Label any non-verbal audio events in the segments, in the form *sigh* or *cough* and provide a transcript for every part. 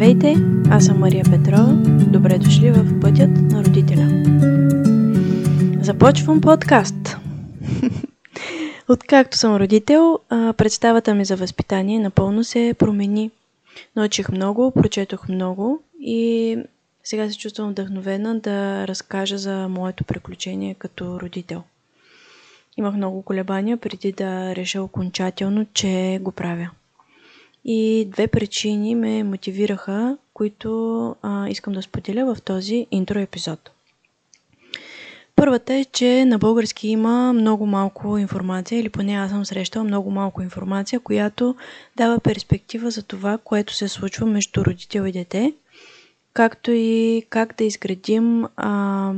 Здравейте, аз съм Мария Петрова. Добре дошли в Пътят на родителя. Започвам подкаст. *laughs* Откакто съм родител, представата ми за възпитание напълно се промени. Научих много, прочетох много и сега се чувствам вдъхновена да разкажа за моето приключение като родител. Имах много колебания преди да реша окончателно, че го правя. И две причини ме мотивираха, които а, искам да споделя в този интро епизод. Първата е, че на български има много малко информация, или поне аз съм срещала много малко информация, която дава перспектива за това, което се случва между родител и дете, както и как да изградим а,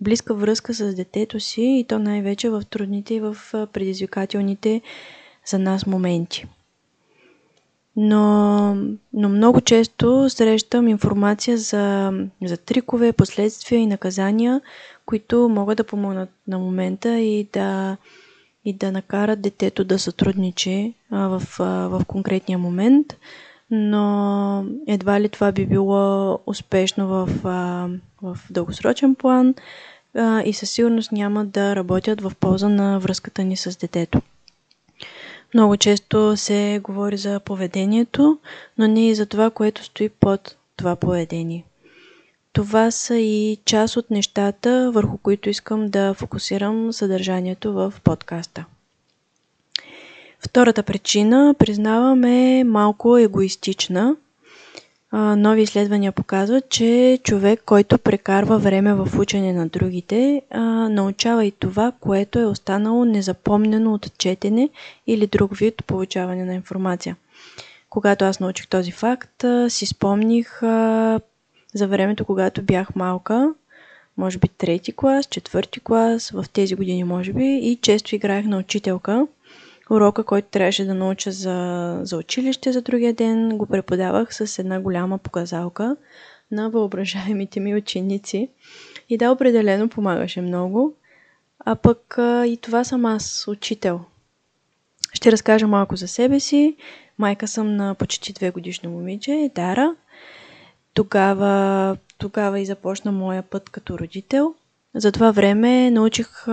близка връзка с детето си и то най-вече в трудните и в предизвикателните за нас моменти. Но, но много често срещам информация за, за трикове, последствия и наказания, които могат да помогнат на момента и да, и да накарат детето да сътрудничи а, в, а, в конкретния момент, но едва ли това би било успешно в, а, в дългосрочен план а, и със сигурност няма да работят в полза на връзката ни с детето. Много често се говори за поведението, но не и за това, което стои под това поведение. Това са и част от нещата, върху които искам да фокусирам съдържанието в подкаста. Втората причина, признавам, е малко егоистична. Нови изследвания показват, че човек, който прекарва време в учене на другите, научава и това, което е останало незапомнено от четене или друг вид получаване на информация. Когато аз научих този факт, си спомних за времето, когато бях малка, може би трети клас, четвърти клас, в тези години може би, и често играех на учителка. Урока, който трябваше да науча за, за училище за другия ден, го преподавах с една голяма показалка на въображаемите ми ученици. И да, определено помагаше много. А пък и това съм аз, учител. Ще разкажа малко за себе си. Майка съм на почти две годишно момиче, Дара. Тогава, тогава и започна моя път като родител. За това време научих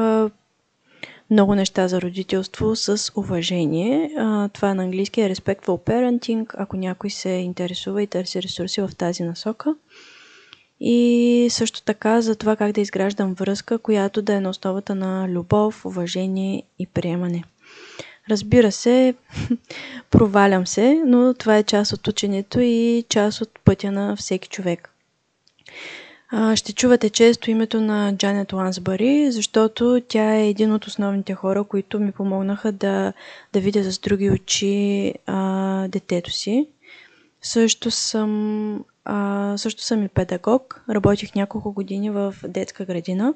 много неща за родителство с уважение. Това на английски е Respectful Parenting, ако някой се интересува и търси ресурси в тази насока. И също така за това как да изграждам връзка, която да е на основата на любов, уважение и приемане. Разбира се, *laughs* провалям се, но това е част от ученето и част от пътя на всеки човек. Ще чувате често името на Джанет Лансбари, защото тя е един от основните хора, които ми помогнаха да, да видя с други очи а, детето си. Също съм, а, също съм и педагог. Работих няколко години в детска градина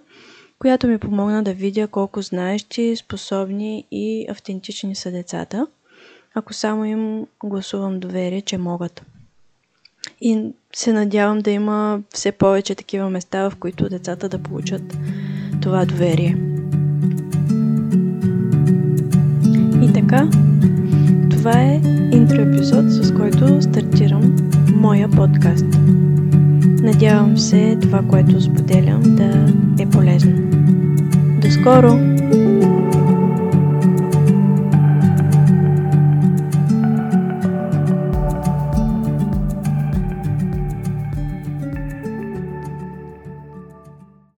която ми помогна да видя колко знаещи, способни и автентични са децата, ако само им гласувам доверие, че могат. И се надявам да има все повече такива места, в които децата да получат това доверие. И така, това е интро епизод, с който стартирам моя подкаст. Надявам се това, което споделям, да е полезно. До скоро!